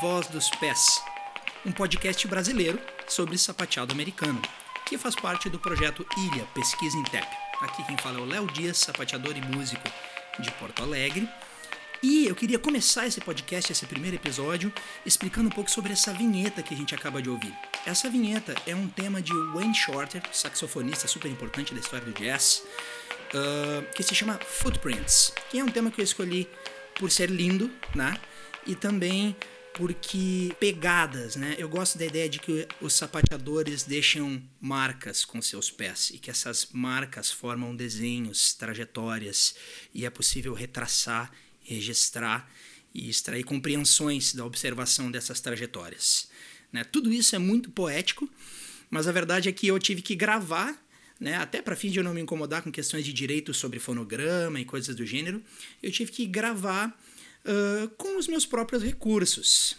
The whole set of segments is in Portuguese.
Voz dos Pés, um podcast brasileiro sobre sapateado americano, que faz parte do projeto Ilha Pesquisa em Tep. Aqui quem fala é o Léo Dias, sapateador e músico de Porto Alegre. E eu queria começar esse podcast, esse primeiro episódio, explicando um pouco sobre essa vinheta que a gente acaba de ouvir. Essa vinheta é um tema de Wayne Shorter, saxofonista super importante da história do jazz, uh, que se chama Footprints, que é um tema que eu escolhi por ser lindo, né? e também porque pegadas, né? Eu gosto da ideia de que os sapateadores deixam marcas com seus pés e que essas marcas formam desenhos, trajetórias e é possível retraçar, registrar e extrair compreensões da observação dessas trajetórias. Né? Tudo isso é muito poético, mas a verdade é que eu tive que gravar né, até para fim de eu não me incomodar com questões de direito sobre fonograma e coisas do gênero, eu tive que gravar com os meus próprios recursos.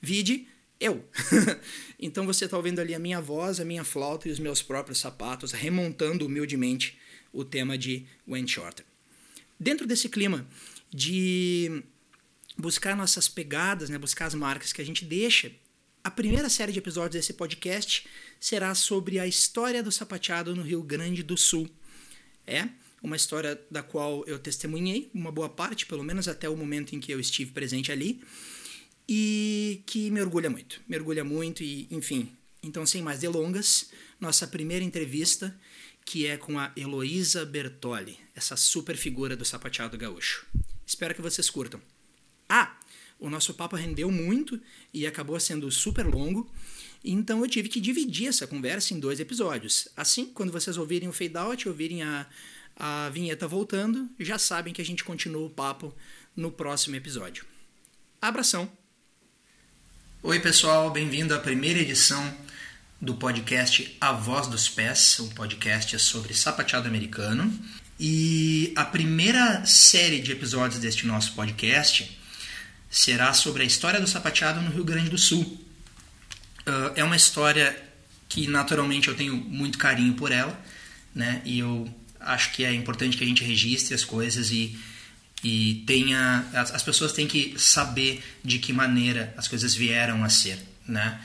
Vide eu. então você está ouvindo ali a minha voz, a minha flauta e os meus próprios sapatos, remontando humildemente o tema de Wayne Shorter. Dentro desse clima de buscar nossas pegadas, né, buscar as marcas que a gente deixa, a primeira série de episódios desse podcast será sobre a história do sapateado no Rio Grande do Sul. É, uma história da qual eu testemunhei, uma boa parte, pelo menos até o momento em que eu estive presente ali, e que me orgulha muito, me orgulha muito e, enfim. Então, sem mais delongas, nossa primeira entrevista, que é com a Heloísa Bertoli, essa super figura do sapateado gaúcho. Espero que vocês curtam. Ah, o nosso papo rendeu muito e acabou sendo super longo, então eu tive que dividir essa conversa em dois episódios. Assim, quando vocês ouvirem o fade out, ouvirem a, a vinheta voltando, já sabem que a gente continua o papo no próximo episódio. Abração! Oi, pessoal, bem-vindo à primeira edição do podcast A Voz dos Pés, um podcast sobre sapateado americano. E a primeira série de episódios deste nosso podcast será sobre a história do sapateado no Rio Grande do Sul. Uh, é uma história que naturalmente eu tenho muito carinho por ela, né? E eu acho que é importante que a gente registre as coisas e, e tenha as, as pessoas têm que saber de que maneira as coisas vieram a ser, né?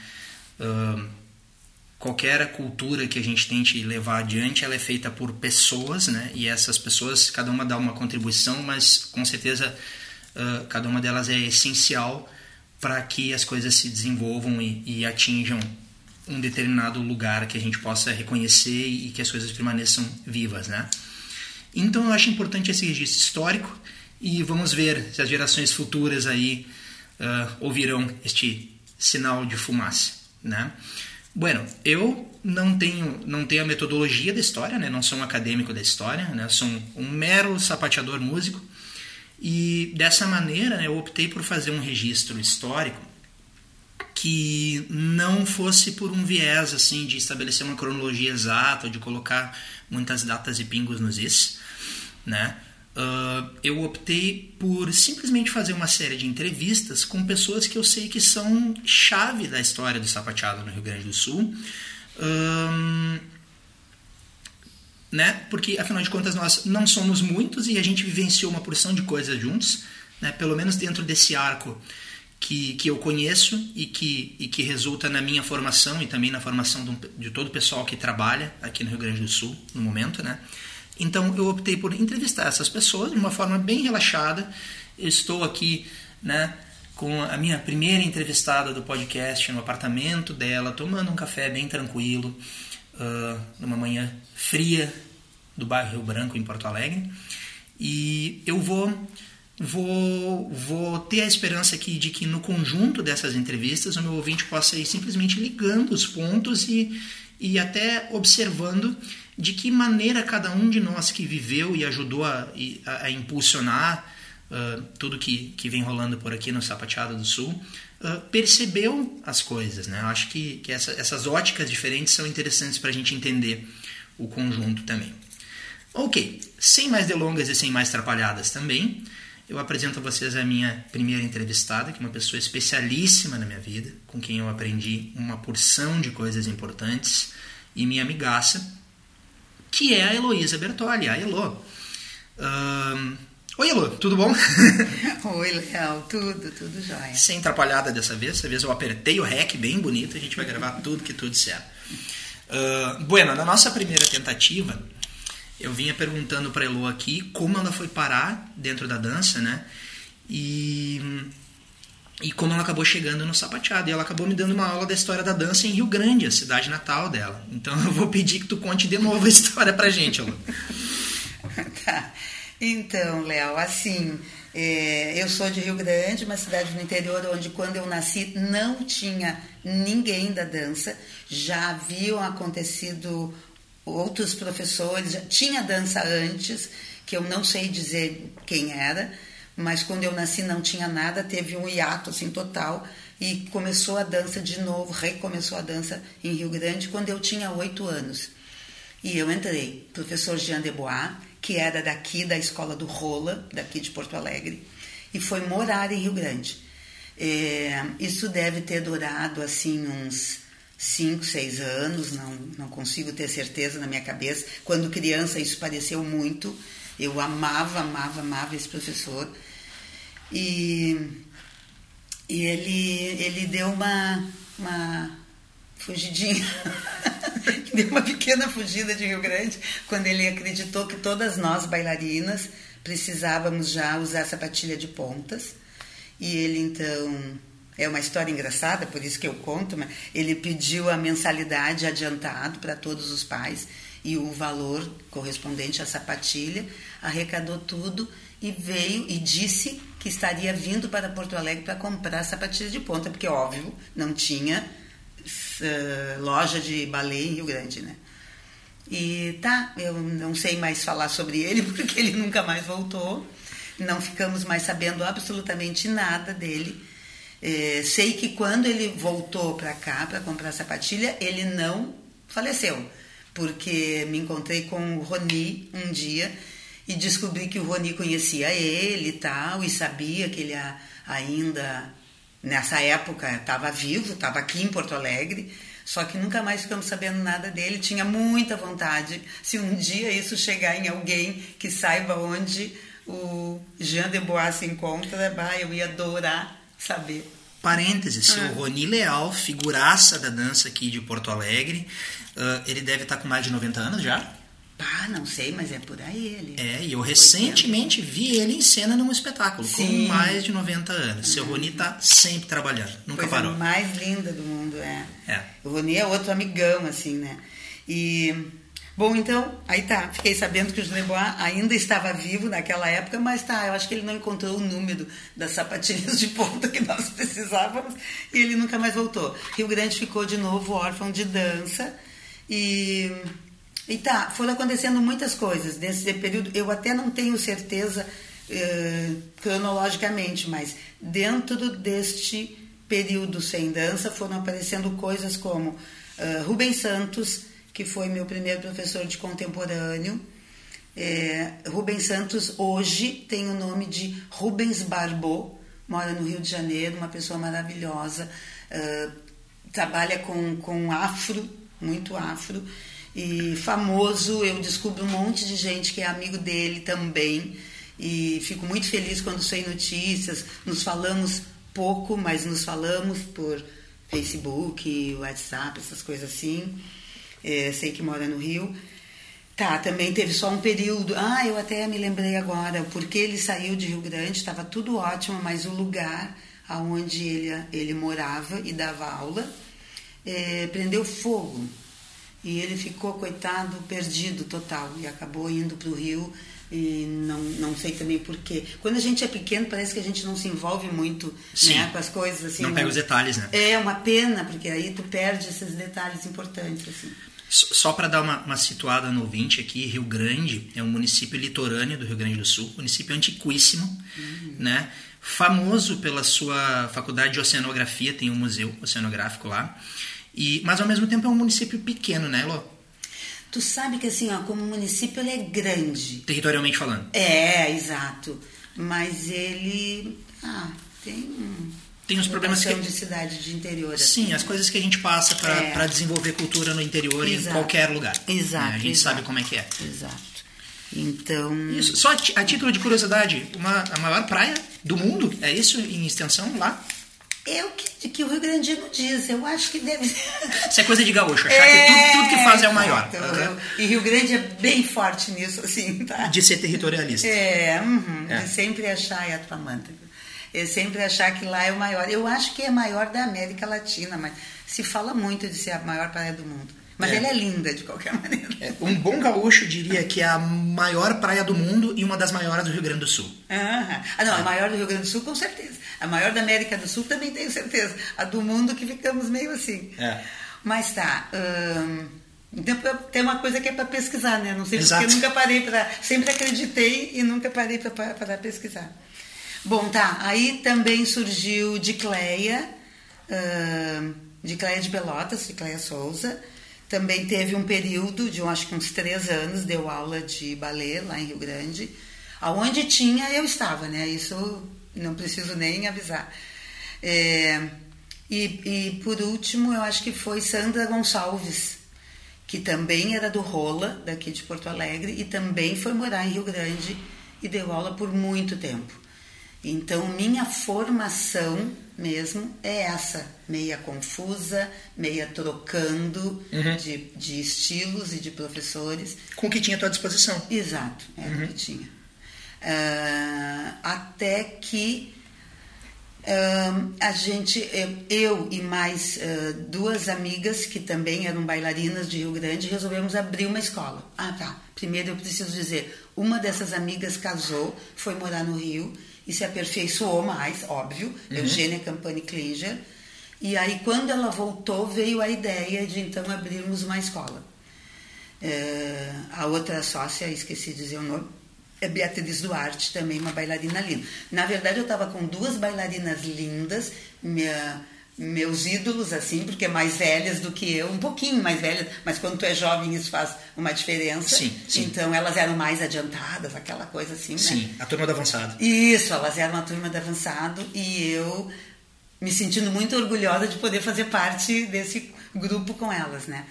Qualquer cultura que a gente tente levar adiante, ela é feita por pessoas, né? E essas pessoas, cada uma dá uma contribuição, mas com certeza uh, cada uma delas é essencial para que as coisas se desenvolvam e, e atinjam um determinado lugar que a gente possa reconhecer e que as coisas permaneçam vivas, né? Então eu acho importante esse registro histórico e vamos ver se as gerações futuras aí uh, ouvirão este sinal de fumaça, né? Bueno, eu não tenho não tenho a metodologia da história, né? Não sou um acadêmico da história, né? Sou um, mero sapateador músico e dessa maneira né, eu optei por fazer um registro histórico que não fosse por um viés assim de estabelecer uma cronologia exata, de colocar muitas datas e pingos nos is, né? Uh, eu optei por simplesmente fazer uma série de entrevistas com pessoas que eu sei que são chave da história do sapateado no Rio Grande do Sul. Um, né? Porque, afinal de contas, nós não somos muitos e a gente vivenciou uma porção de coisas juntos, né? pelo menos dentro desse arco que, que eu conheço e que, e que resulta na minha formação e também na formação de todo o pessoal que trabalha aqui no Rio Grande do Sul no momento, né? Então eu optei por entrevistar essas pessoas de uma forma bem relaxada. Eu estou aqui, né, com a minha primeira entrevistada do podcast no apartamento dela, tomando um café bem tranquilo, uh, numa manhã fria do bairro Rio Branco, em Porto Alegre. E eu vou vou, vou ter a esperança aqui de que no conjunto dessas entrevistas o meu ouvinte possa ir simplesmente ligando os pontos e, e até observando de que maneira cada um de nós que viveu e ajudou a, a, a impulsionar uh, tudo que, que vem rolando por aqui no Sapateado do Sul uh, percebeu as coisas. Né? Eu acho que, que essa, essas óticas diferentes são interessantes para a gente entender o conjunto também. Ok, sem mais delongas e sem mais atrapalhadas também, eu apresento a vocês a minha primeira entrevistada, que é uma pessoa especialíssima na minha vida, com quem eu aprendi uma porção de coisas importantes, e minha amigaça, que é a Heloísa Bertoli, a Elo. Um, Oi, Lu, tudo bom? Oi, Léo, tudo, tudo jóia. Sem atrapalhada dessa vez, dessa vez eu apertei o REC bem bonito, a gente vai gravar tudo que tudo disser. Uh, bueno, na nossa primeira tentativa, eu vinha perguntando para Elo aqui como ela foi parar dentro da dança, né? E, e como ela acabou chegando no sapateado. E ela acabou me dando uma aula da história da dança em Rio Grande, a cidade natal dela. Então eu vou pedir que tu conte de novo a história pra gente, Elo. tá. Então, Léo, assim, é, eu sou de Rio Grande, uma cidade no interior onde quando eu nasci não tinha ninguém da dança, já haviam acontecido outros professores, tinha dança antes, que eu não sei dizer quem era, mas quando eu nasci não tinha nada, teve um hiato assim total e começou a dança de novo, recomeçou a dança em Rio Grande quando eu tinha oito anos. E eu entrei, professor Jean Debois, que era daqui da escola do Rola, daqui de Porto Alegre, e foi morar em Rio Grande. É, isso deve ter durado assim uns 5, 6 anos, não, não consigo ter certeza na minha cabeça. Quando criança isso pareceu muito. Eu amava, amava, amava esse professor. E, e ele, ele deu uma, uma fugidinha. Deu uma pequena fugida de Rio Grande quando ele acreditou que todas nós bailarinas precisávamos já usar sapatilha de pontas. E ele então é uma história engraçada, por isso que eu conto, mas ele pediu a mensalidade adiantado para todos os pais e o valor correspondente à sapatilha, arrecadou tudo e veio e disse que estaria vindo para Porto Alegre para comprar sapatilha de ponta, porque óbvio, não tinha uh, loja de balé em Rio Grande, né? E tá, eu não sei mais falar sobre ele porque ele nunca mais voltou. Não ficamos mais sabendo absolutamente nada dele. É, sei que quando ele voltou para cá para comprar sapatilha, ele não faleceu, porque me encontrei com o Roni um dia e descobri que o Roni conhecia ele e tal, e sabia que ele ainda nessa época estava vivo, estava aqui em Porto Alegre, só que nunca mais ficamos sabendo nada dele. Tinha muita vontade, se um dia isso chegar em alguém que saiba onde o Jean de Bois se encontra, bah, eu ia adorar saber. Parênteses, ah. o Roni Leal, figuraça da dança aqui de Porto Alegre, uh, ele deve estar com mais de 90 anos já? Ah, não sei, mas é por aí ele. É, e eu recentemente vi ele em cena num espetáculo, Sim. com mais de 90 anos. Seu Roni tá sempre trabalhando, nunca Coisa parou. mais linda do mundo, é. é. O Roni é outro amigão, assim, né? E. Bom, então, aí tá. Fiquei sabendo que o Lebois ainda estava vivo naquela época, mas tá, eu acho que ele não encontrou o número das sapatilhas de ponta que nós precisávamos e ele nunca mais voltou. Rio Grande ficou de novo órfão de dança e e tá, foram acontecendo muitas coisas nesse período. Eu até não tenho certeza uh, cronologicamente, mas dentro deste período sem dança foram aparecendo coisas como uh, Rubens Santos, que foi meu primeiro professor de contemporâneo. É, Rubens Santos hoje tem o nome de Rubens Barbot, mora no Rio de Janeiro, uma pessoa maravilhosa, uh, trabalha com, com afro, muito afro e famoso. Eu descubro um monte de gente que é amigo dele também e fico muito feliz quando sei notícias. Nos falamos pouco, mas nos falamos por Facebook, WhatsApp, essas coisas assim. É, sei que mora no Rio. Tá, também teve só um período. Ah, eu até me lembrei agora, porque ele saiu de Rio Grande, estava tudo ótimo, mas o lugar aonde ele, ele morava e dava aula é, prendeu fogo. E ele ficou, coitado, perdido total. E acabou indo para o Rio e não, não sei também porquê. Quando a gente é pequeno, parece que a gente não se envolve muito né, com as coisas. Assim, não pega os detalhes, né? É uma pena, porque aí tu perde esses detalhes importantes. Assim. Só para dar uma, uma, situada no ouvinte aqui, Rio Grande é um município litorâneo do Rio Grande do Sul, município antiquíssimo, uhum. né? famoso pela sua faculdade de oceanografia, tem um museu oceanográfico lá. E, mas ao mesmo tempo é um município pequeno, né, Lô? Tu sabe que assim, ó, como município ele é grande. Territorialmente falando. É, exato. Mas ele ah, tem tem os problemas que de cidade de interior. Sim, assim, as coisas que a gente passa para é. desenvolver cultura no interior exato. em qualquer lugar. Exato. Né? A gente exato. sabe como é que é. Exato. Então. Isso. Só a, a título de curiosidade, uma, a maior praia do mundo, é isso em extensão lá? É o que, que o Rio Grandino diz. Eu acho que deve ser. Isso é coisa de gaúcho, achar que tudo, tudo que faz é o maior. exato. Aham. E Rio Grande é bem forte nisso, assim, tá? De ser territorialista. É, uhum, É. de sempre achar, é a tua manta. É sempre achar que lá é o maior. Eu acho que é maior da América Latina, mas se fala muito de ser a maior praia do mundo. Mas É. ela é linda, de qualquer maneira. É, Um bom gaúcho diria que é a maior praia do mundo e uma das maiores do Rio Grande do Sul. Aham. Ah, não, a maior do Rio Grande do Sul, com certeza. A maior da América do Sul também tenho certeza. A do mundo que ficamos meio assim. É. Mas tá. hum, então, tem uma coisa que é para pesquisar, né? Não sei Exato. porque eu nunca parei para. Sempre acreditei e nunca parei para pesquisar. Bom, tá. Aí também surgiu Dicleia, hum, Dicleia de Pelotas, Dicleia Souza. Também teve um período de, acho que uns três anos, deu aula de balé lá em Rio Grande. Aonde tinha, eu estava, né? Isso não preciso nem avisar. É, e, e por último, eu acho que foi Sandra Gonçalves, que também era do Rola, daqui de Porto Alegre, e também foi morar em Rio Grande e deu aula por muito tempo. Então, minha formação mesmo é essa, meia confusa, meia trocando de, de estilos e de professores. Com o que tinha à tua disposição. Exato, era o que tinha. Ah, até que ah, a gente, eu, eu e mais ah, duas amigas que também eram bailarinas de Rio Grande resolvemos abrir uma escola. Ah, tá. Primeiro eu preciso dizer, uma dessas amigas casou, foi morar no Rio e se aperfeiçoou mais, óbvio, Eugênia Campani Klinger. E aí quando ela voltou veio a ideia de então abrirmos uma escola. É, a outra sócia, esqueci de dizer o nome, Beatriz Duarte, também uma bailarina linda. Na verdade, eu estava com duas bailarinas lindas, minha- meus ídolos, assim, porque mais velhas do que eu, um pouquinho mais velhas, mas quando tu é jovem isso faz uma diferença. Sim, sim. Então elas eram mais adiantadas, aquela coisa assim, né? Sim, a turma do avançado. Isso, elas eram uma turma de avançado e eu me sentindo muito orgulhosa de poder fazer parte desse grupo com elas, né?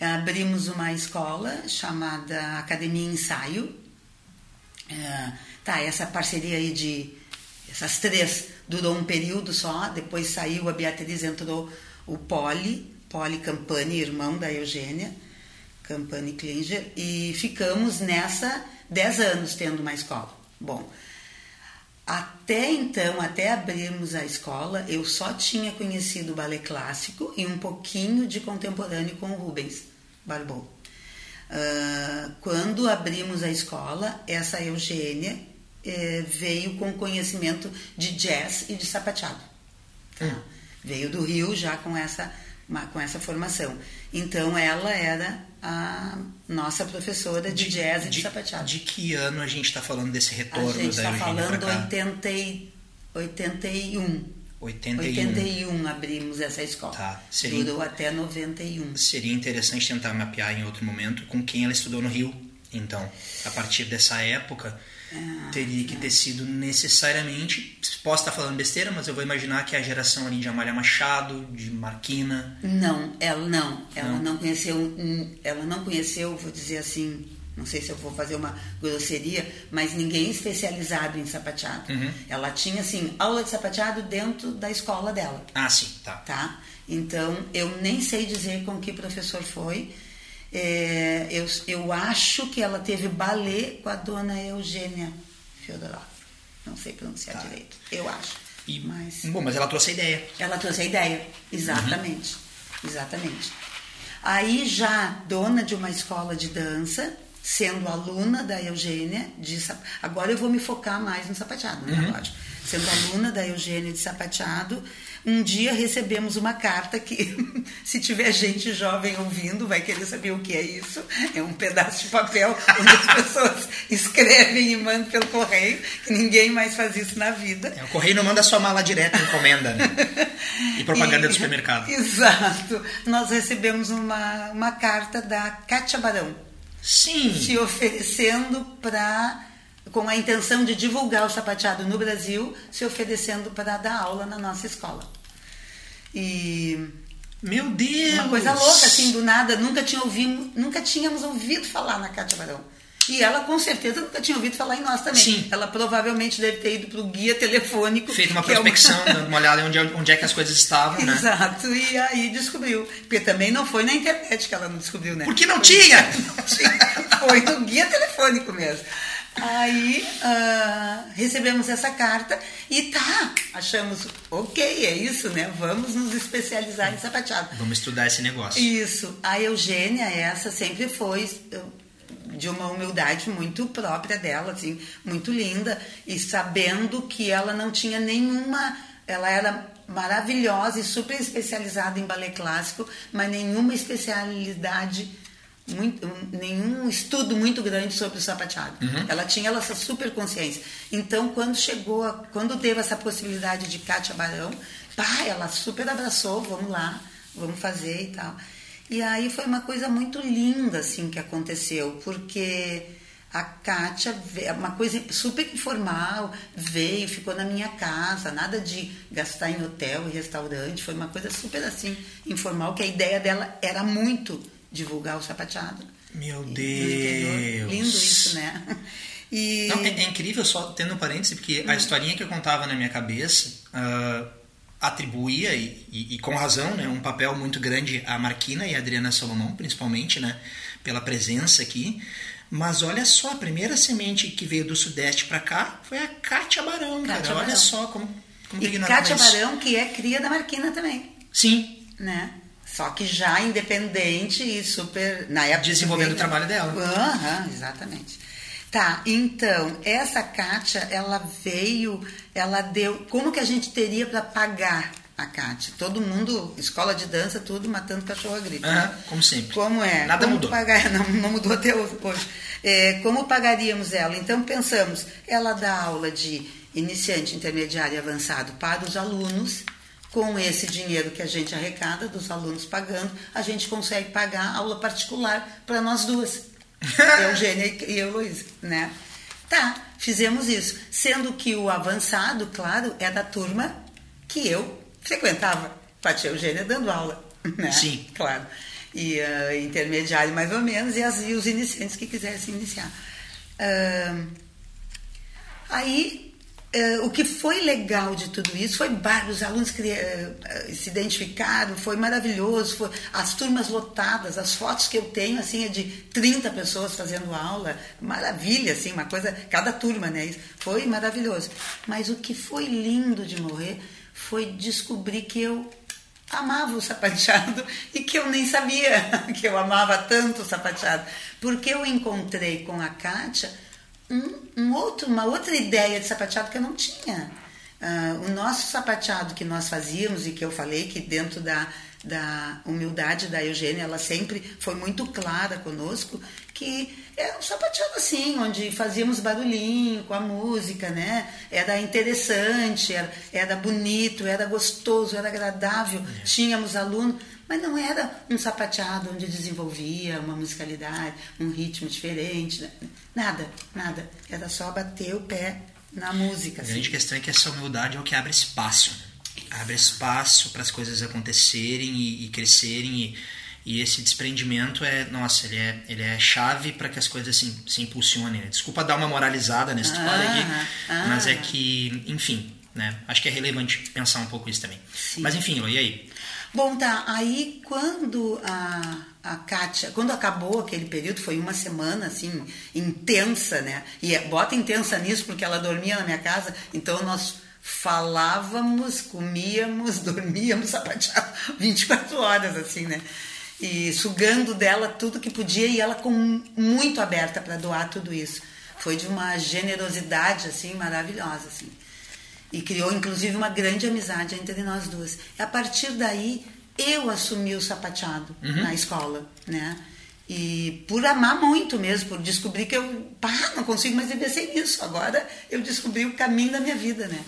Abrimos uma escola chamada Academia Ensaio. É, tá, essa parceria aí de essas três durou um período só, depois saiu a Beatriz, entrou o Poli, Poli Campani, irmão da Eugênia, Campani Klinger, e ficamos nessa 10 anos tendo uma escola. Bom, até então, até abrirmos a escola, eu só tinha conhecido o balé clássico e um pouquinho de contemporâneo com o Rubens Barbou. Ah, quando abrimos a escola, essa Eugênia eh, veio com conhecimento de jazz e de sapateado. Tá? Veio do Rio já com essa, com essa formação. Então, ela era a nossa professora de, jazz e de, sapateado. de que ano a gente está falando desse A retorno gente da está Eugênia falando pra cá? 80 e, 81. 81. 81 abrimos essa escola. Tá, seria- Durou até 91. Seria interessante tentar mapear em outro momento com quem ela estudou no Rio. Então, a partir dessa época, Ah, teria que ter sido necessariamente. Posso estar falando besteira, mas eu vou imaginar que é a geração ali de Amália Machado, de Marquina. Não, ela não. Ela Não. não, conheceu. Ela não conheceu, vou dizer assim, não sei se eu vou fazer uma grosseria, mas ninguém especializado em sapateado. Uhum. Ela tinha assim aula de sapateado dentro da escola dela. Ah, sim, tá. tá? Então, eu nem sei dizer com que professor foi. É, eu, eu acho que ela teve balé com a dona Eugênia Fyodorov. Não sei pronunciar Tá. direito. Eu acho. E, Mas Bom, mas ela trouxe a ideia. ela trouxe a ideia. Exatamente. Exatamente. Aí, já dona de uma escola de dança, sendo aluna da Eugênia de Agora eu vou me focar mais no sapateado, né? Lógico. Sendo aluna da Eugênia de sapateado, um dia recebemos uma carta que, se tiver gente jovem ouvindo, vai querer saber o que é isso. É um pedaço de papel onde as pessoas escrevem e mandam pelo correio, que ninguém mais faz isso na vida. É, o correio não manda sua mala direto em encomenda, né? E propaganda do E- supermercado. Exato. Nós recebemos uma, uma carta da Cátia Barão Sim. se oferecendo para com a intenção de divulgar o sapateado no Brasil, se oferecendo para dar aula na nossa escola. E Meu Deus! uma coisa louca assim do nada, nunca tinha ouvido, nunca tínhamos ouvido falar na Cátia Barão. Que ela com certeza nunca tinha ouvido falar em nós também. Sim. Ela provavelmente deve ter ido para o guia telefônico. Feito uma que é prospecção, dando uma olhada onde, onde é que as coisas estavam, né? Exato, e aí descobriu. Porque também não foi na internet que ela não descobriu, né? Porque não Foi- tinha! não tinha. Foi no guia telefônico mesmo. Aí ah, recebemos essa carta e tá, achamos, ok, é isso, né? Vamos nos especializar em sapateado. Vamos estudar esse negócio. Isso. A Eugênia, essa sempre foi de uma humildade muito própria dela, assim, muito linda, e sabendo que ela não tinha nenhuma. Ela era maravilhosa e super especializada em balé clássico, mas nenhuma especialidade. Muito, nenhum estudo muito grande sobre o sapateado. Ela tinha essa super consciência. Então, quando chegou, a- quando teve essa possibilidade de Kátia Barão, pá, ela super abraçou, vamos lá, vamos fazer e tal. E aí foi uma coisa muito linda assim que aconteceu, porque a Kátia, ve- uma coisa super informal, veio, ficou na minha casa, nada de gastar em hotel e restaurante, foi uma coisa super assim, informal, que a ideia dela era muito divulgar o sapateado. Meu interior. Deus. Lindo isso, né? E Não, é, é incrível, só tendo um parêntese, porque a historinha que eu contava na minha cabeça ah, atribuía, e, e- e com razão, né, um papel muito grande à Marquina e à Adriana Salomão, principalmente, né, pela presença aqui. Mas olha só, a primeira semente que veio do Sudeste para cá foi a Kátia Barão, cara. Kátia Olha Barão. só como, como e isso. Barão, que é cria da Marquina também. Sim, né? Só que já independente e super. Na época Desenvolvendo o trabalho dela. Aham, exatamente. Tá, então, essa Kátia, ela veio, ela deu. Como que a gente teria para pagar a Kátia? Todo mundo, escola de dança, tudo matando cachorro a grito. né? aham, como sempre. Como é? Nada como mudou. Pagar, não, não mudou até hoje. É, como pagaríamos ela? Então pensamos, ela dá aula de iniciante, intermediário e avançado para os alunos. Com esse dinheiro que a gente arrecada dos alunos pagando, a gente consegue pagar aula particular para nós duas. Eugênia e eu, Luísa, né? Tá, fizemos isso. Sendo que o avançado, claro, é da turma que eu frequentava, com a tia Eugênia dando aula, né? Sim. Claro. E ah, intermediário mais ou menos, e, as- e os iniciantes que quisessem iniciar. Ah, aí, eh, o que foi legal de tudo isso foi os alunos eh, eh, se identificaram, foi maravilhoso, foi, as turmas lotadas, as fotos que eu tenho, assim, é de 30 pessoas fazendo aula, maravilha, assim, uma coisa, cada turma, né, isso foi maravilhoso. Mas o que foi lindo de morrer foi descobrir que eu amava o sapateado e que eu nem sabia que eu amava tanto o sapateado, porque eu encontrei com a Kátia um, um outro, uma outra ideia de sapateado que eu não tinha. Ah, o nosso sapateado que nós fazíamos e que eu falei que dentro da, da humildade da Eugênia, ela sempre foi muito clara conosco, que é um sapateado assim, onde fazíamos barulhinho com a música, né? Era interessante, era, era bonito, era gostoso, era agradável, tínhamos aluno, mas não era um sapateado onde desenvolvia uma musicalidade, um ritmo diferente, né? nada, nada. Era só bater o pé na música. A assim. grande questão é que essa humildade é o que abre espaço. né? Abre espaço para as coisas acontecerem e, e crescerem. E, e esse desprendimento é, nossa, ele é, ele é chave para que as coisas se, se impulsionem. né? Desculpa dar uma moralizada nessa história aqui, Ah, mas é ah. que, enfim, né? Acho que é relevante pensar um pouco isso também. Mas enfim, e aí? Bom, tá. Aí quando a, a Kátia, quando acabou aquele período, foi uma semana assim, intensa, né? E é- bota intensa nisso porque ela dormia na minha casa, então nós falávamos, comíamos, dormíamos, sapateado 24 horas, assim, né? E sugando dela tudo que podia e ela com muito aberta para doar tudo isso. Foi de uma generosidade, assim, maravilhosa, assim e criou inclusive uma grande amizade entre nós duas. E a partir daí eu assumi o sapateado na escola, né? E por amar muito mesmo, por descobrir que eu, pá, não consigo mais viver sem isso. Agora eu descobri o caminho da minha vida, né?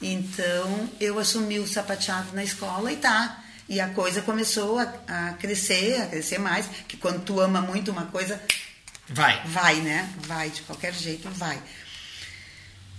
Então eu assumi o sapateado na escola e tá. E a coisa começou a, a crescer, a crescer mais, que quando tu ama muito uma coisa, Vai. Vai, né? Vai, de qualquer jeito, vai.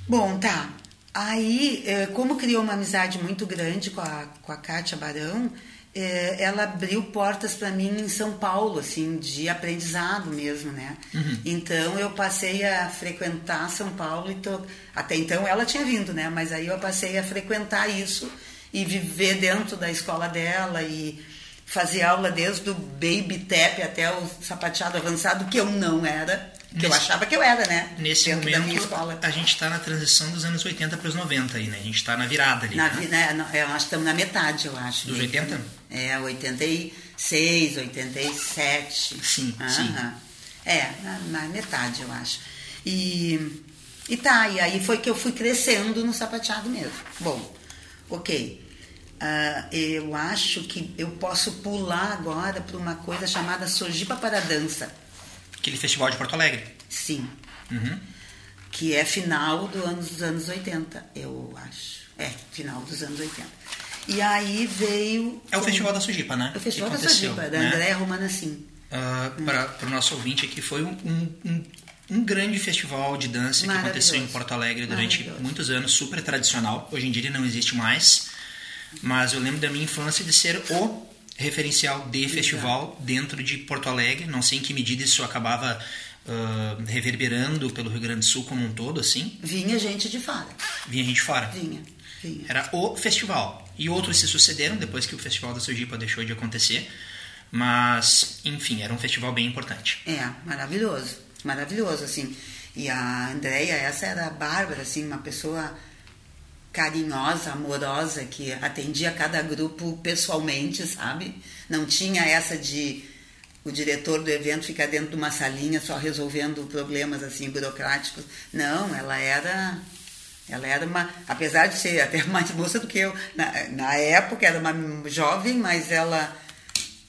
Bom, tá. Aí, eh, como criou uma amizade muito grande com a, com a Kátia Barão, é, ela abriu portas para mim em São Paulo, assim, de aprendizado mesmo, né? Uhum. Então eu passei a frequentar São Paulo e tô, até então ela tinha vindo, né? Mas aí eu passei a frequentar isso e viver dentro da escola dela e fazer aula desde o baby tap até o sapateado avançado, que eu não era, que nesse, eu achava que eu era, né? Nesse dentro momento, a gente está na transição dos anos 80 para os 90 aí, né? A gente está na virada ali. Na, né? né? Acho que estamos na metade, eu acho. Dos 80? É, 86, 87. Sim, sim. É, na, na, metade, eu acho. E, e tá, e aí foi que eu fui crescendo no sapateado mesmo. Bom, ok. Uh, eu acho que eu posso pular agora para uma coisa chamada Sojipa para Dança. Aquele festival de Porto Alegre? Sim. Uhum. Que é final do anos, dos anos 80, eu acho. É, final dos anos 80. E aí veio. É o Festival da Sojipa, né? É o Festival da Sojipa, da né? Andréa Romanassim. Uh, ah, hum. Para o nosso ouvinte aqui, foi um, um, um grande festival de dança que aconteceu em Porto Alegre durante muitos anos, super tradicional. Hoje em dia ele não existe mais. Mas eu lembro da minha infância de ser o referencial de festival dentro de Porto Alegre. Não sei em que medida isso acabava uh, reverberando pelo Rio Grande do Sul como um todo, assim. Vinha gente de fora. Vinha gente de fora. Vinha, vinha. Era o festival. E outros se sucederam depois que o Festival da Sergipa deixou de acontecer. Mas, enfim, era um festival bem importante. É, maravilhoso. Maravilhoso, assim. E a Andrea, essa era a Bárbara, assim, uma pessoa carinhosa, amorosa, que atendia cada grupo pessoalmente, sabe? Não tinha essa de o diretor do evento ficar dentro de uma salinha só resolvendo problemas assim burocráticos. Não, ela era ela era uma, apesar de ser até mais moça do que eu, na, na época era uma jovem, mas ela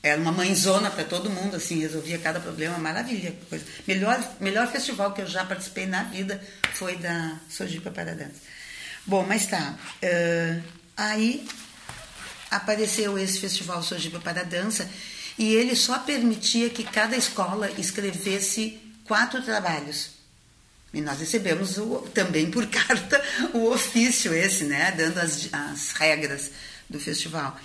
era uma mãezona para todo mundo, assim, resolvia cada problema, maravilha. Coisa. Melhor, melhor festival que eu já participei na vida foi da Sojipa para Dança. Bom, mas tá. Uh, aí apareceu esse Festival Sojipa para Dança e ele só permitia que cada escola escrevesse quatro trabalhos. E nós recebemos o, também por carta o ofício esse, né, dando as, as regras do festival.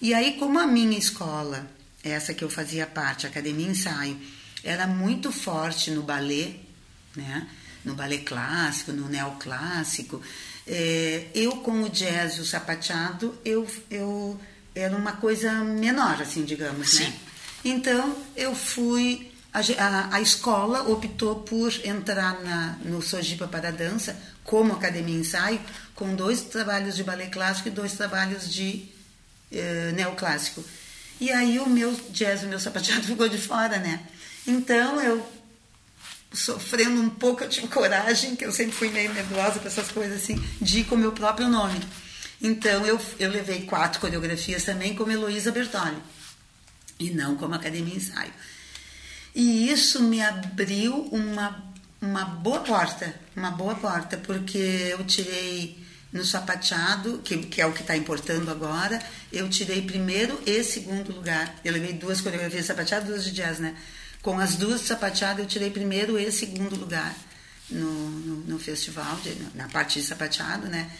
E aí, como a minha escola, essa que eu fazia parte, a Academia Ensaio, era muito forte no balé, né, no balé clássico, no neoclássico, é, eu com o jazz e o sapateado, eu, eu era uma coisa menor, assim, digamos, né? Sim. né? Então eu fui a, a, a, escola optou por entrar na, no Sojipa para dança como academia ensaio com dois trabalhos de ballet clássico e dois trabalhos de eh, neoclássico e aí o meu jazz o meu sapateado ficou de fora né então eu sofrendo um pouco, eu tive coragem, que eu sempre fui meio medrosa com essas coisas assim, de ir com o meu próprio nome. Então eu, eu levei quatro coreografias também como Heloísa Bertoli, e não como Academia Ensaio. E isso me abriu uma, uma boa porta, uma boa porta, porque eu tirei no sapateado, que, que é o que está importando agora, eu tirei primeiro e segundo lugar. Eu levei duas coreografias de sapateado duas de jazz, né? Com as duas sapateadas, eu tirei primeiro e segundo lugar no, no, no festival, de, na parte de sapateado, né?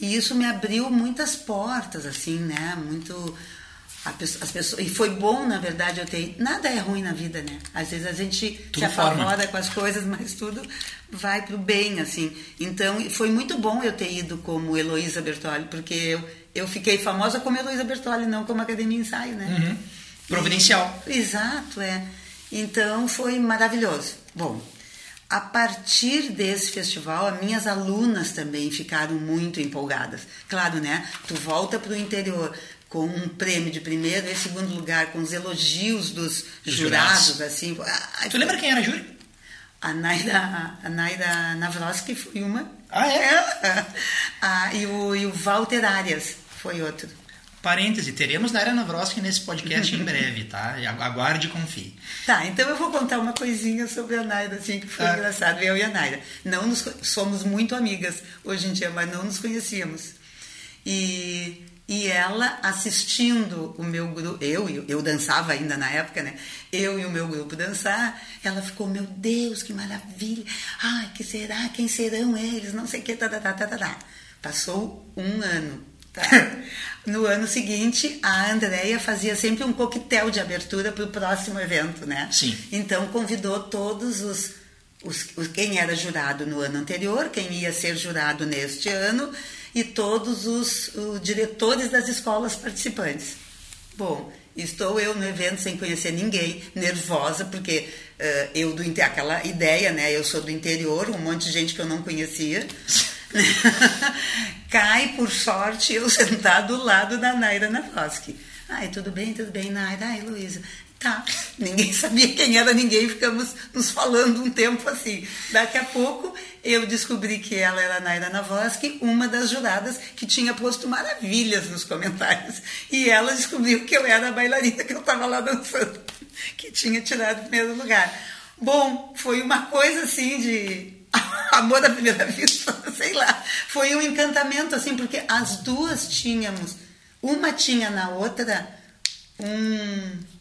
E isso me abriu muitas portas, assim, né? Muito. As pessoas, e foi bom, na verdade, eu ter. Nada é ruim na vida, né? Às vezes a gente tudo se apavora com as coisas, mas tudo vai pro bem, assim. Então, foi muito bom eu ter ido como Heloísa Bertoli, porque eu, eu fiquei famosa como Heloísa Bertoli, não como Academia Ensaio, né? Uhum. Providencial. E, exato, é. Então foi maravilhoso. Bom, a partir desse festival, as minhas alunas também ficaram muito empolgadas. Claro, né? Tu volta para o interior com um prêmio de primeiro e segundo lugar, com os elogios dos jurados, jurados. assim. Ai, tu lembra quem era a júri? A Naira, a Naira Navroski foi uma. Ah, é? ah, e, o, e o Walter Arias foi outro. Parêntese, teremos Naira Navroski nesse podcast em breve, tá? Aguarde e confie. Tá, então eu vou contar uma coisinha sobre a Naira, assim, que foi ah. engraçado. Eu e a Naira. Não nos, somos muito amigas hoje em dia, mas não nos conhecíamos. E, e ela assistindo o meu grupo, eu, eu dançava ainda na época, né? Eu e o meu grupo dançar, ela ficou, meu Deus, que maravilha! Ai, que será? Quem serão eles? Não sei o que, tá, tá, tá, tá, tá. Passou um ano Tá. No ano seguinte, a Andrea fazia sempre um coquetel de abertura para o próximo evento, né? Sim. Então convidou todos os, os, os, quem era jurado no ano anterior, quem ia ser jurado neste ano e todos os, os diretores das escolas participantes. Bom, estou eu no evento sem conhecer ninguém, nervosa porque uh, eu do aquela ideia, né? Eu sou do interior, um monte de gente que eu não conhecia. Cai, por sorte, eu sentar do lado da Naira Navoski. Ai, tudo bem, tudo bem, Naira. Ai, Luísa. Tá. Ninguém sabia quem era ninguém, ficamos nos falando um tempo assim. Daqui a pouco eu descobri que ela era a Naira Navoski, uma das juradas que tinha posto maravilhas nos comentários. E ela descobriu que eu era a bailarina que eu estava lá dançando, que tinha tirado o primeiro lugar. Bom, foi uma coisa assim de amor à primeira vista, sei lá. Foi um encantamento, assim, porque as duas tínhamos, uma tinha na outra um.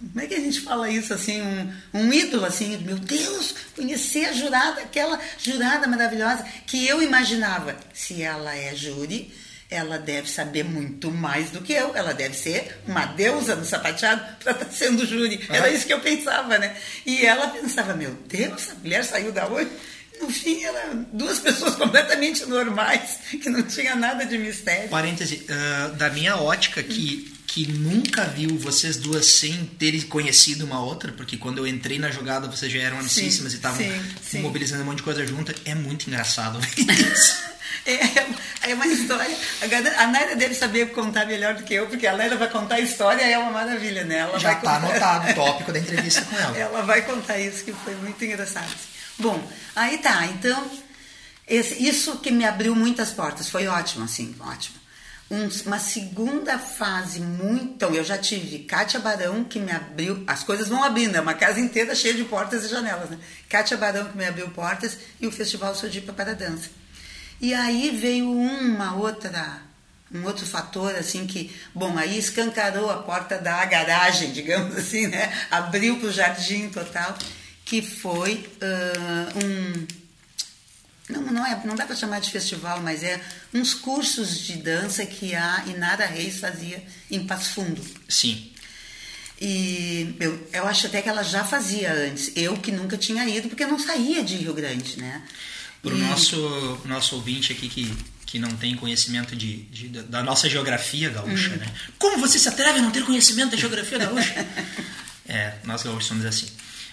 Como é que a gente fala isso assim? Um, um ídolo, assim, meu Deus, conhecer a jurada, aquela jurada maravilhosa que eu imaginava. Se ela é júri, ela deve saber muito mais do que eu. Ela deve ser uma deusa no sapateado para estar tá sendo júri. Era isso que eu pensava, né? E ela pensava, meu Deus, a mulher saiu da onde? No fim, eram duas pessoas completamente normais, que não tinha nada de mistério. Parêntese, uh, da minha ótica, que, que nunca viu vocês duas sem terem conhecido uma outra, porque quando eu entrei na jogada vocês já eram amicíssimas e estavam mobilizando um monte de coisa junto, é muito engraçado isso. É, é uma história. A Naira deve saber contar melhor do que eu, porque a Naira vai contar a história é uma maravilha, né? Ela Já está anotado o tópico da entrevista com ela. Ela vai contar isso, que foi muito engraçado. Bom, aí tá, então, esse, isso que me abriu muitas portas, foi ótimo, assim, ótimo. Um, uma segunda fase muito. Então, eu já tive Kátia Barão, que me abriu. As coisas vão abrindo, é uma casa inteira cheia de portas e janelas, né? Kátia Barão, que me abriu portas, e o Festival Sodipa para Dança. E aí veio uma outra, um outro fator assim que, bom, aí escancarou a porta da garagem, digamos assim, né? Abriu para o jardim total, que foi uh, um não, não, é, não dá para chamar de festival, mas é uns cursos de dança que a Inara Reis fazia em Passo Fundo. Sim. E eu, eu acho até que ela já fazia antes. Eu que nunca tinha ido, porque eu não saía de Rio Grande, né? Para o nosso, nosso ouvinte aqui que, que não tem conhecimento de, de da nossa geografia gaúcha, hum. né? Como você se atreve a não ter conhecimento da geografia gaúcha? é, nós gaúchos somos assim.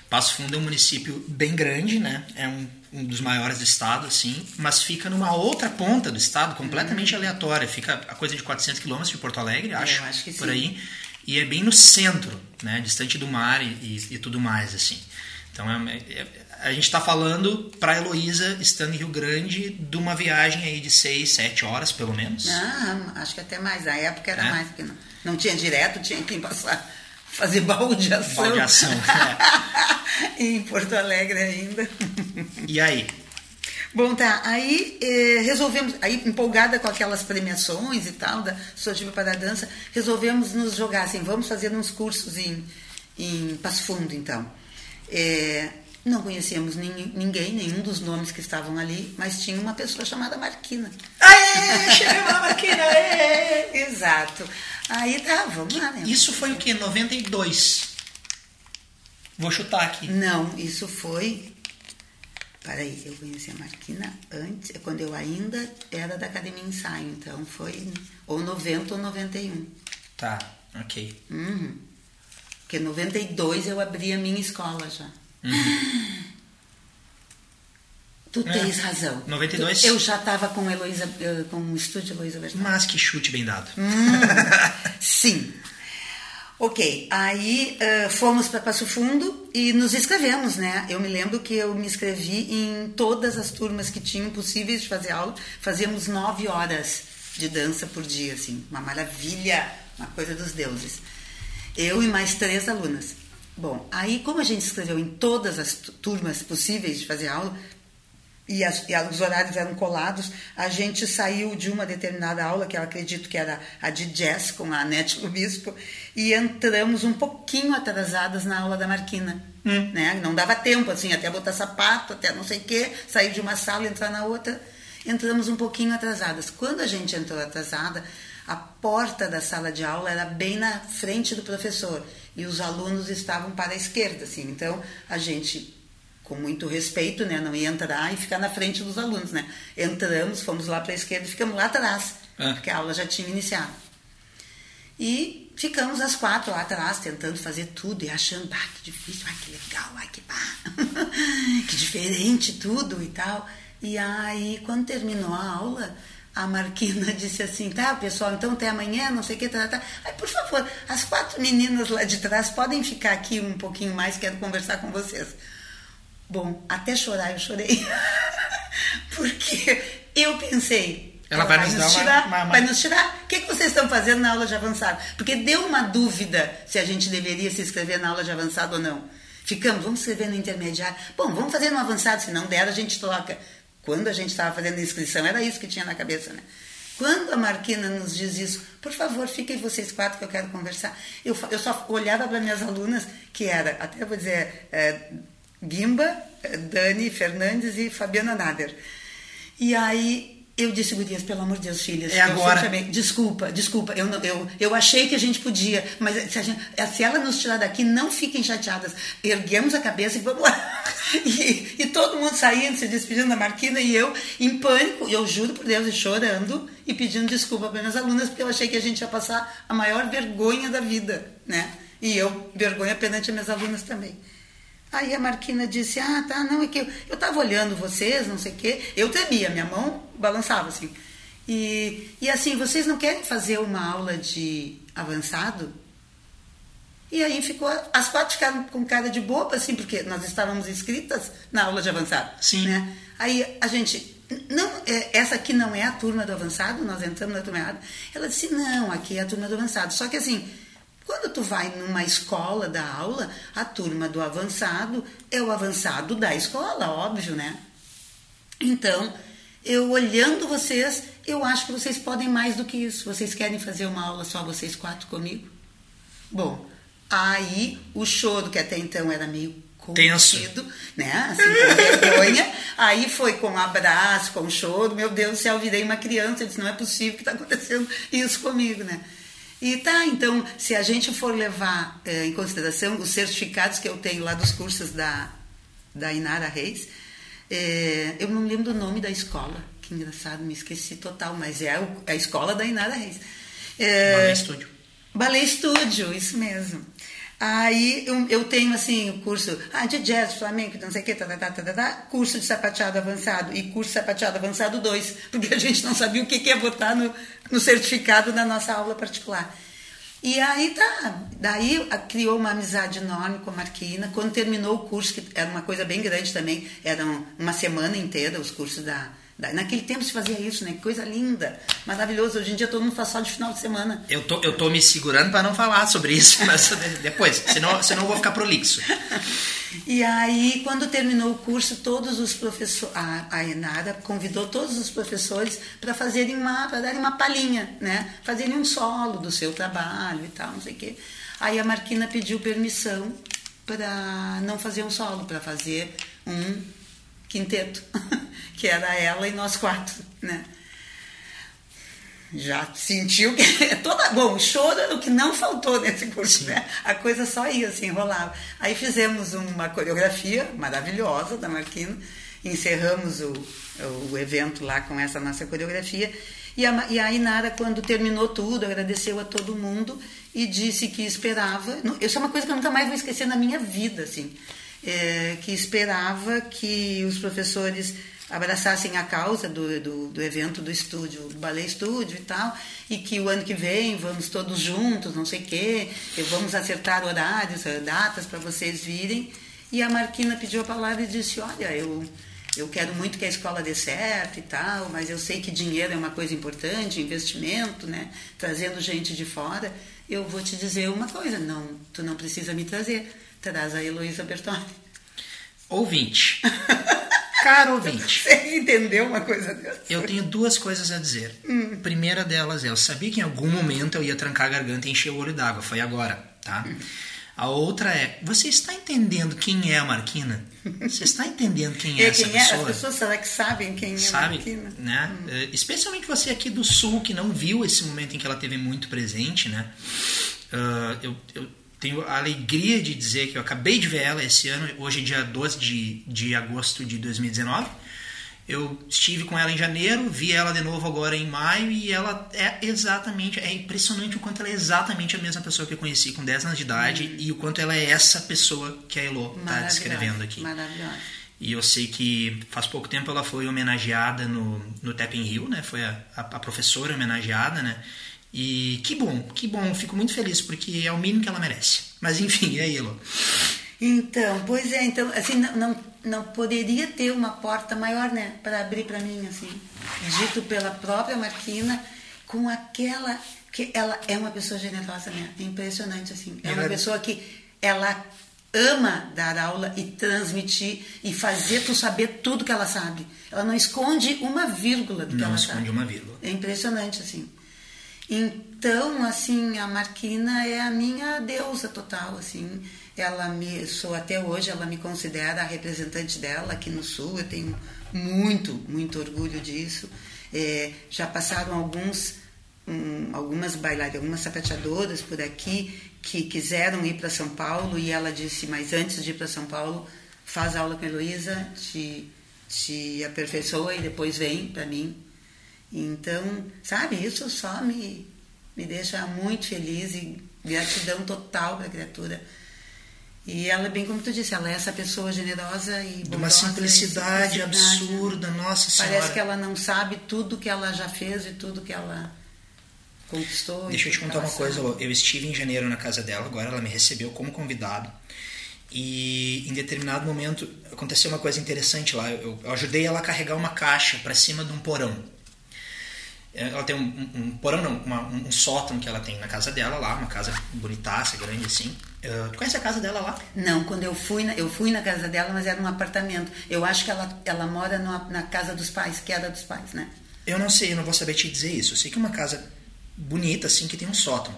Passo Fundo é um município bem grande, né? É um, um dos maiores do estado, assim, mas fica numa outra ponta do estado, completamente hum. aleatória. Fica a coisa de 400 quilômetros de Porto Alegre, acho, acho que por sim. aí. E é bem no centro, né? Distante do mar e, e, e tudo mais, assim. Então é, é, a gente está falando para a Heloísa, estando em Rio Grande, de uma viagem aí de 6, 7 horas, pelo menos. Ah, acho que até mais. Na época era é. mais, porque não, não tinha direto, tinha que passar, fazer baldeação. Baldeação, é. em Porto Alegre ainda. E aí? Bom, tá. Aí eh, resolvemos, aí empolgada com aquelas premiações e tal, da Sojiba para a Dança, resolvemos nos jogar assim, vamos fazer uns cursos em, em Passo Fundo, então. É, não conhecíamos ninguém, nenhum dos nomes que estavam ali, mas tinha uma pessoa chamada Marquina. Aê, chegamos na Marquina, aê! Exato. Aí tá, vamos lá, né? Isso foi o que? 92? Vou chutar aqui. Não, isso foi. Peraí, eu conheci a Marquina antes, quando eu ainda era da Academia Ensaio, então foi ou 90 ou 91. Tá, ok. Uhum. Porque em 92 eu abri a minha escola já. Uhum. Tu é. tens razão. 92? Eu já estava com Heloísa, eh, com o estúdio Heloísa Verstappen. Mas que chute bem dado. Hum, sim. Ok, aí uh, fomos para Passo Fundo e nos inscrevemos, né? Eu me lembro que eu me inscrevi em todas as turmas que tinham possíveis de fazer aula. Fazíamos nove horas de dança por dia, assim, uma maravilha, uma coisa dos deuses. Eu e mais três alunas. Bom, aí como a gente escreveu em todas as turmas possíveis de fazer aula, e, as, e, os horários eram colados, a gente saiu de uma determinada aula, que eu acredito que era a de jazz, com a Anete Lubispo, e entramos um pouquinho atrasadas na aula da Marquina. Hum. Né? Não dava tempo, assim, até botar sapato, até não sei o quê, sair de uma sala e entrar na outra. entramos um pouquinho atrasadas. Quando a gente entrou atrasada, a porta da sala de aula era bem na frente do professor e os alunos estavam para a esquerda, assim. Então a gente com muito respeito, né, não ia entrar e ficar na frente dos alunos, né? Entramos, fomos lá para a esquerda e ficamos lá atrás, é. porque a aula já tinha iniciado. E ficamos as quatro lá atrás, tentando fazer tudo e achando, ah, que difícil, ah, que legal, ah, que, bah, que diferente tudo e tal. E aí, quando terminou a aula, a Marquina disse assim, tá, pessoal, então até amanhã, não sei o que, tá, tá. Aí, por favor, as quatro meninas lá de trás podem ficar aqui um pouquinho mais, quero conversar com vocês. Bom, até chorar eu chorei. Porque eu pensei, ela, ela vai, vai, nos, tirar, uma, uma... vai nos tirar. O que, que vocês estão fazendo na aula de avançado? Porque deu uma dúvida se a gente deveria se inscrever na aula de avançado ou não. Ficamos, vamos escrever no intermediário. Bom, vamos fazer no avançado, se não der, a gente troca. Quando a gente estava fazendo a inscrição, era isso que tinha na cabeça, né? Quando a Marquina nos diz isso, por favor, fiquem vocês quatro que eu quero conversar. Eu, eu só olhava para minhas alunas, que era, até vou dizer, é, Gimba, Dani Fernandes e Fabiana Nader. E aí eu disse, Gurias, pelo amor de Deus, filhas. É agora. Desculpa, desculpa. Eu, eu, eu achei que a gente podia, mas se, gente, se ela nos tirar daqui, não fiquem chateadas. Erguemos a cabeça e vamos lá. E, e todo mundo saindo, se despedindo da Marquina e eu, em pânico, eu juro por Deus, chorando e pedindo desculpa para minhas alunas, porque eu achei que a gente ia passar a maior vergonha da vida, né? E eu, vergonha perante as minhas alunas também. Aí a Marquina disse: Ah, tá, não, é que eu, eu tava olhando vocês, não sei o quê. Eu tremia, minha mão balançava assim. E, e assim, vocês não querem fazer uma aula de avançado? E aí ficou, as quatro ficaram com cara de boba, assim, porque nós estávamos inscritas na aula de avançado. Sim. Né? Aí a gente, não, é, essa aqui não é a turma do avançado, nós entramos na turma errada. Ela disse, não, aqui é a turma do avançado. Só que assim, quando tu vai numa escola da aula, a turma do avançado é o avançado da escola, óbvio, né? Então, eu olhando vocês, eu acho que vocês podem mais do que isso. Vocês querem fazer uma aula só vocês quatro comigo? Bom, aí o choro, que até então era meio contido, né? Assim, com vergonha. Aí foi com abraço, com choro. Meu Deus do céu, virei uma criança. Eu disse, não é possível que está acontecendo isso comigo, né? E tá, então, se a gente for levar eh, em consideração os certificados que eu tenho lá dos cursos da, da Inara Reis, eh, eu não lembro do nome da escola, que engraçado, me esqueci total, mas é a, a escola da Inara Reis. Eh, Ballet Estúdio. Ballet Estúdio, isso mesmo. Aí eu, eu, tenho assim o curso ah, de jazz, flamenco, não sei o que, tá, tá, tá, tá, tá, curso de sapateado avançado e curso de sapateado avançado 2, porque a gente não sabia o que, que ia botar no, no certificado da nossa aula particular. E aí tá, daí criou uma amizade enorme com a Marquina. Quando terminou o curso, que era uma coisa bem grande também, eram uma semana inteira os cursos da, Naquele tempo se fazia isso, né? Que coisa linda, maravilhoso. Hoje em dia todo mundo faz só de final de semana. Eu tô, eu tô me segurando para não falar sobre isso, mas depois, senão, senão eu vou ficar prolixo. E aí, quando terminou o curso, todos os professores, a, a Enara convidou todos os professores para fazerem uma, para darem uma palhinha, né? Fazerem um solo do seu trabalho e tal, não sei o quê. Aí a Marquina pediu permissão para não fazer um solo, para fazer um quinteto. que era ela e nós quatro, né? Já sentiu que é toda bom, o choro era o que não faltou nesse curso, né? A coisa só ia, se enrolava. Aí fizemos uma coreografia maravilhosa da Marquina, encerramos o, o evento lá com essa nossa coreografia. E a, e a Inara, quando terminou tudo, agradeceu a todo mundo e disse que esperava. Isso é uma coisa que eu nunca mais vou esquecer na minha vida, assim. É, que esperava que os professores abraçassem a causa do, do, do, evento do estúdio, do Ballet Estúdio e tal, e que o ano que vem vamos todos juntos, não sei o quê, vamos acertar horários, datas para vocês virem. E a Marquina pediu a palavra e disse: Olha, eu, eu quero muito que a escola dê certo e tal, mas eu sei que dinheiro é uma coisa importante, investimento, né? Trazendo gente de fora. Eu vou te dizer uma coisa: não, tu não precisa me trazer, traz a Heloísa Bertoni. Ouvinte. Caro ouvinte. Você entendeu uma coisa dessa? Eu tenho duas coisas a dizer. Hum. Primeira delas é, eu sabia que em algum momento eu ia trancar a garganta e encher o olho d'água. Foi agora, tá? Hum. A outra é, você está entendendo quem é a Marquina? Você está entendendo quem é, E essa quem é? pessoa? As pessoas será que sabem quem é a Sabe? Marquina? Né? Eh, Especialmente você aqui do Sul, que não viu esse momento em que ela teve muito presente, né? Ah, eu, eu tenho a alegria de dizer que eu acabei de ver ela esse ano, hoje é dia 12 de, de agosto de 2019. Eu estive com ela em janeiro, vi ela de novo agora em maio e ela é exatamente, é impressionante o quanto ela é exatamente a mesma pessoa que eu conheci com 10 anos de idade e o quanto ela é essa pessoa que a Elo está descrevendo aqui. Maravilhosa. E eu sei que faz pouco tempo ela foi homenageada no, no Tapping Hill, né? Foi a, a, a professora homenageada, né? E que bom, que bom, fico muito feliz, porque é o mínimo que ela merece. Mas enfim, é Elo. Então, pois é, então, assim, não, não, não poderia ter uma porta maior, né, para abrir para mim, assim, dito pela própria Marquina, com aquela, que ela é uma pessoa generosa, né, é impressionante, assim, é uma Ela- pessoa que ela ama dar aula e transmitir e fazer tu saber tudo que ela sabe. Ela não esconde uma vírgula do que Não ela esconde sabe. uma vírgula. É impressionante, assim. Então, assim, a Marquina é a minha deusa total, assim. Ela me, sou até hoje, ela me considera a representante dela aqui no Sul. Eu tenho muito, muito orgulho disso. É, já passaram alguns, hum, algumas bailarinas, algumas sapateadoras por aqui que quiseram ir para São Paulo e ela disse, mas antes de ir para São Paulo, faz aula com a Heloísa, te, te aperfeiçoa e depois vem para mim. Então, sabe, isso só me, me deixa muito feliz e gratidão total para a criatura. E ela, bem como tu disse, ela é essa pessoa generosa e De uma bondosa simplicidade simplicidade, né? absurda, nossa senhora. Parece que ela não sabe tudo que ela já fez e tudo que ela conquistou. Deixa eu te contar uma coisa, sabe. Lô. eu estive em janeiro na casa dela, agora ela me recebeu como convidado. E em determinado momento aconteceu uma coisa interessante lá. Eu, eu ajudei ela a carregar uma caixa para cima de um porão. Ela tem um, um- um porão, não, uma- um sótão que ela tem na casa dela lá, uma casa bonitaça, grande assim. Uh, tu conhece a casa dela lá? Não, quando eu fui, na, eu fui na casa dela, mas era um apartamento. Eu acho que ela, ela mora numa- na casa dos pais, que era dos pais, né? Eu não sei, eu não vou saber te dizer isso. Eu sei que é uma casa bonita, assim, que tem um sótão.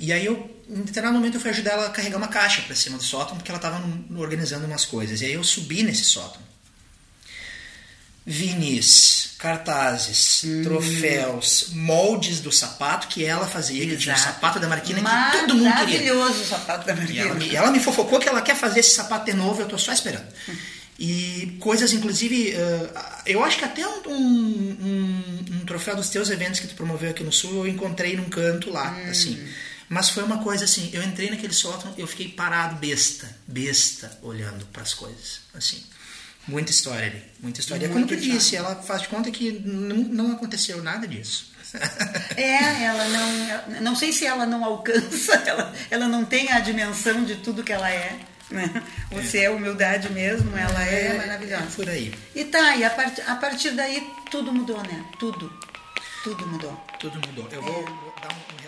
E aí eu, em determinado momento, eu fui ajudar ela a carregar uma caixa para cima do sótão, porque ela estava organizando umas coisas. E aí eu subi nesse sótão. Vinis, cartazes, troféus, moldes do sapato que ela fazia, que tinha o Exato. sapato da Marquina que todo mundo queria. Maravilhoso o sapato da E Marquina. ela, me, e ela me fofocou que ela quer fazer esse sapato de novo, eu tô só esperando. E coisas, inclusive, eh, eu acho que até um, um- um- um troféu dos teus eventos que tu promoveu aqui no Sul, eu encontrei num canto lá, Hum. assim. Mas foi uma coisa assim, eu entrei naquele sótão, eu fiquei parado, besta, besta, olhando para as coisas, assim. Muita história ali, muita história. E é como Muita tu disse, ela faz de conta que não, não aconteceu nada disso. É, ela não. Não sei se ela não alcança, ela, ela não tem a dimensão de tudo que ela é. Né? Ou se é humildade mesmo, ela é, maravilhosa. por aí. E tá, e a, part, a partir daí tudo mudou, né? Tudo. Tudo mudou. Tudo mudou. Eu vou, vou dar um,